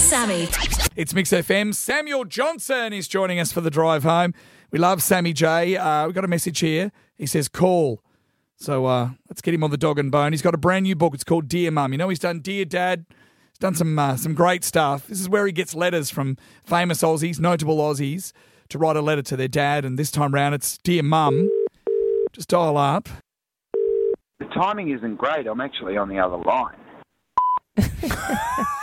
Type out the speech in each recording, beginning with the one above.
and Sammy. It's Mix FM. Samuel Johnson is joining us for the drive home. We love Sammy J. Uh, we've got a message here. He says, call. So uh, let's get him on the dog and bone. He's got a brand new book. It's called Dear Mum. You know, he's done Dear Dad. He's done some uh, some great stuff. This is where he gets letters from famous Aussies, notable Aussies, to write a letter to their dad. And this time round, it's Dear Mum. Just dial up. The timing isn't great. I'm actually on the other line.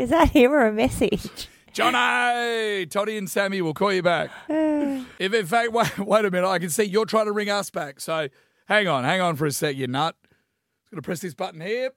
Is that him or a message? Johnny, Toddy and Sammy will call you back. Uh. if in fact, wait, wait a minute, I can see you're trying to ring us back. So hang on, hang on for a sec, you nut. Just gonna press this button here.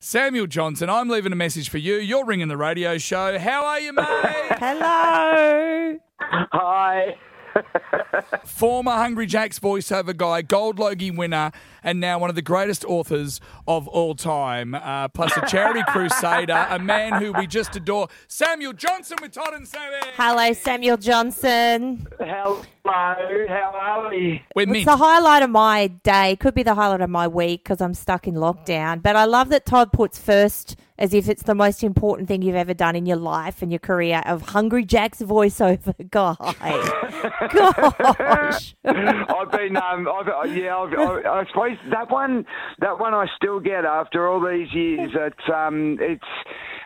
Samuel Johnson, I'm leaving a message for you. You're ringing the radio show. How are you, mate? Hello. Hi. Former Hungry Jack's voiceover guy, Gold Logie winner, and now one of the greatest authors of all time. Uh, plus a charity crusader, a man who we just adore, Samuel Johnson with Todd and Sammy. Hello, Samuel Johnson. Hello. How are we? We're It's mint. the highlight of my day. Could be the highlight of my week because I'm stuck in lockdown. But I love that Todd puts first as if it's the most important thing you've ever done in your life and your career of Hungry Jack's voiceover guy. Gosh. I've been, um, I've, uh, yeah, I've, I, I suppose that one, that one I still get after all these years. It's, um, it's,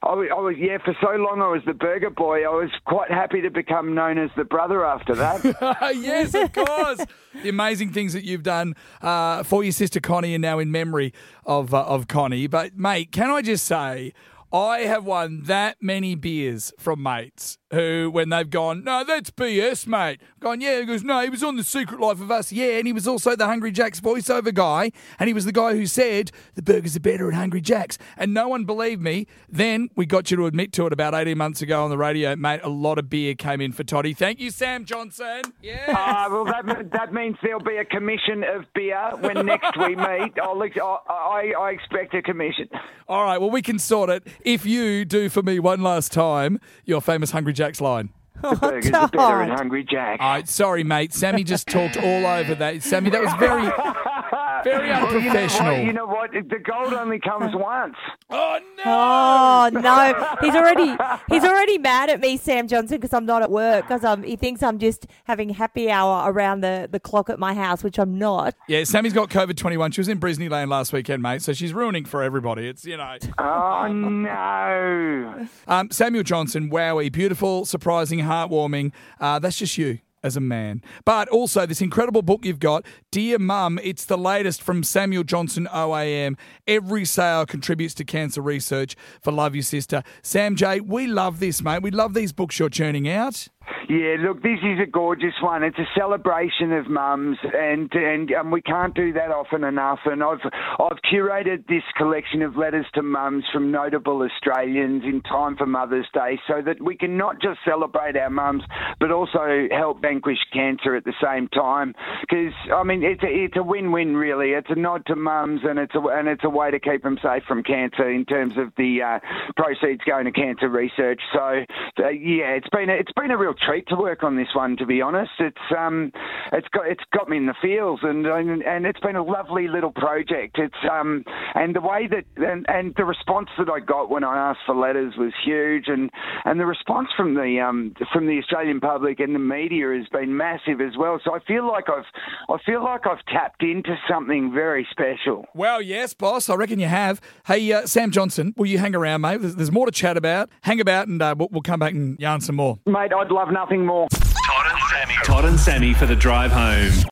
I, was- I was, yeah, for so long I was the burger boy. I was quite happy to become known as the brother after that. yes, of course. the amazing things that you've done uh, for your sister Connie and now in memory of uh, of Connie. But mate, can I just say, I have won that many beers from mates who, when they've gone, no, that's BS, mate. Gone, yeah. He goes, no, he was on the Secret Life of Us, yeah, and he was also the Hungry Jack's voiceover guy, and he was the guy who said the burgers are better at Hungry Jack's, and no one believed me. Then we got you to admit to it about eighteen months ago on the radio, mate. A lot of beer came in for Toddy. Thank you, Sam Johnson. Yeah. Uh, well, that, that means there'll be a commission of beer when next we meet. I'll, ex- I, I, I expect a commission. All right, well, we can sort it if you do for me one last time your famous Hungry Jack's line. The burgers are better at Hungry Jack. All right, sorry, mate. Sammy just talked all over that. Sammy, that was very, very Well, you know unprofessional. what? You know what? The gold only comes once. oh, no. Oh no, he's already he's already mad at me, Sam Johnson, because I'm not at work. Because um, he thinks I'm just having happy hour around the, the clock at my house, which I'm not. Yeah, Sammy's got COVID 21. She was in Brisneyland last weekend, mate, so she's ruining for everybody. It's, you know. Oh, no. Um, Samuel Johnson, wowie, beautiful, surprising, heartwarming. Uh, that's just you as a man. But also this incredible book you've got, Dear Mum. It's the latest from Samuel Johnson OAM. Every sale contributes to cancer research for Love Your Sister. Sam J, we love this, mate. We love these books you're churning out. Yeah, look, this is a gorgeous one. It's a celebration of mums, and and we can't do that often enough. And I've I've curated this collection of letters to mums from notable Australians in time for Mother's Day, so that we can not just celebrate our mums, but also help vanquish cancer at the same time. Because I mean, it's a, it's a win-win really. It's a nod to mums, and it's a and it's a way to keep them safe from cancer in terms of the uh, proceeds going to cancer research. So uh, yeah, it's been a, it's been a real treat to work on this one. To be honest, it's um it's got it's got me in the feels, and and, and it's been a lovely little project. It's um and the way that and, and the response that I got when I asked for letters was huge, and and the response from the um from the Australian public and the media has been massive as well. So I feel like I've I feel like I've tapped into something very special. Well, yes, boss. I reckon you have. Hey, uh, Sam Johnson, will you hang around, mate? There's, there's more to chat about. Hang about and uh, we'll, we'll come back and yarn some more. Mate, I'd love nothing more. Todd and Sammy. Todd and Sammy for the drive home.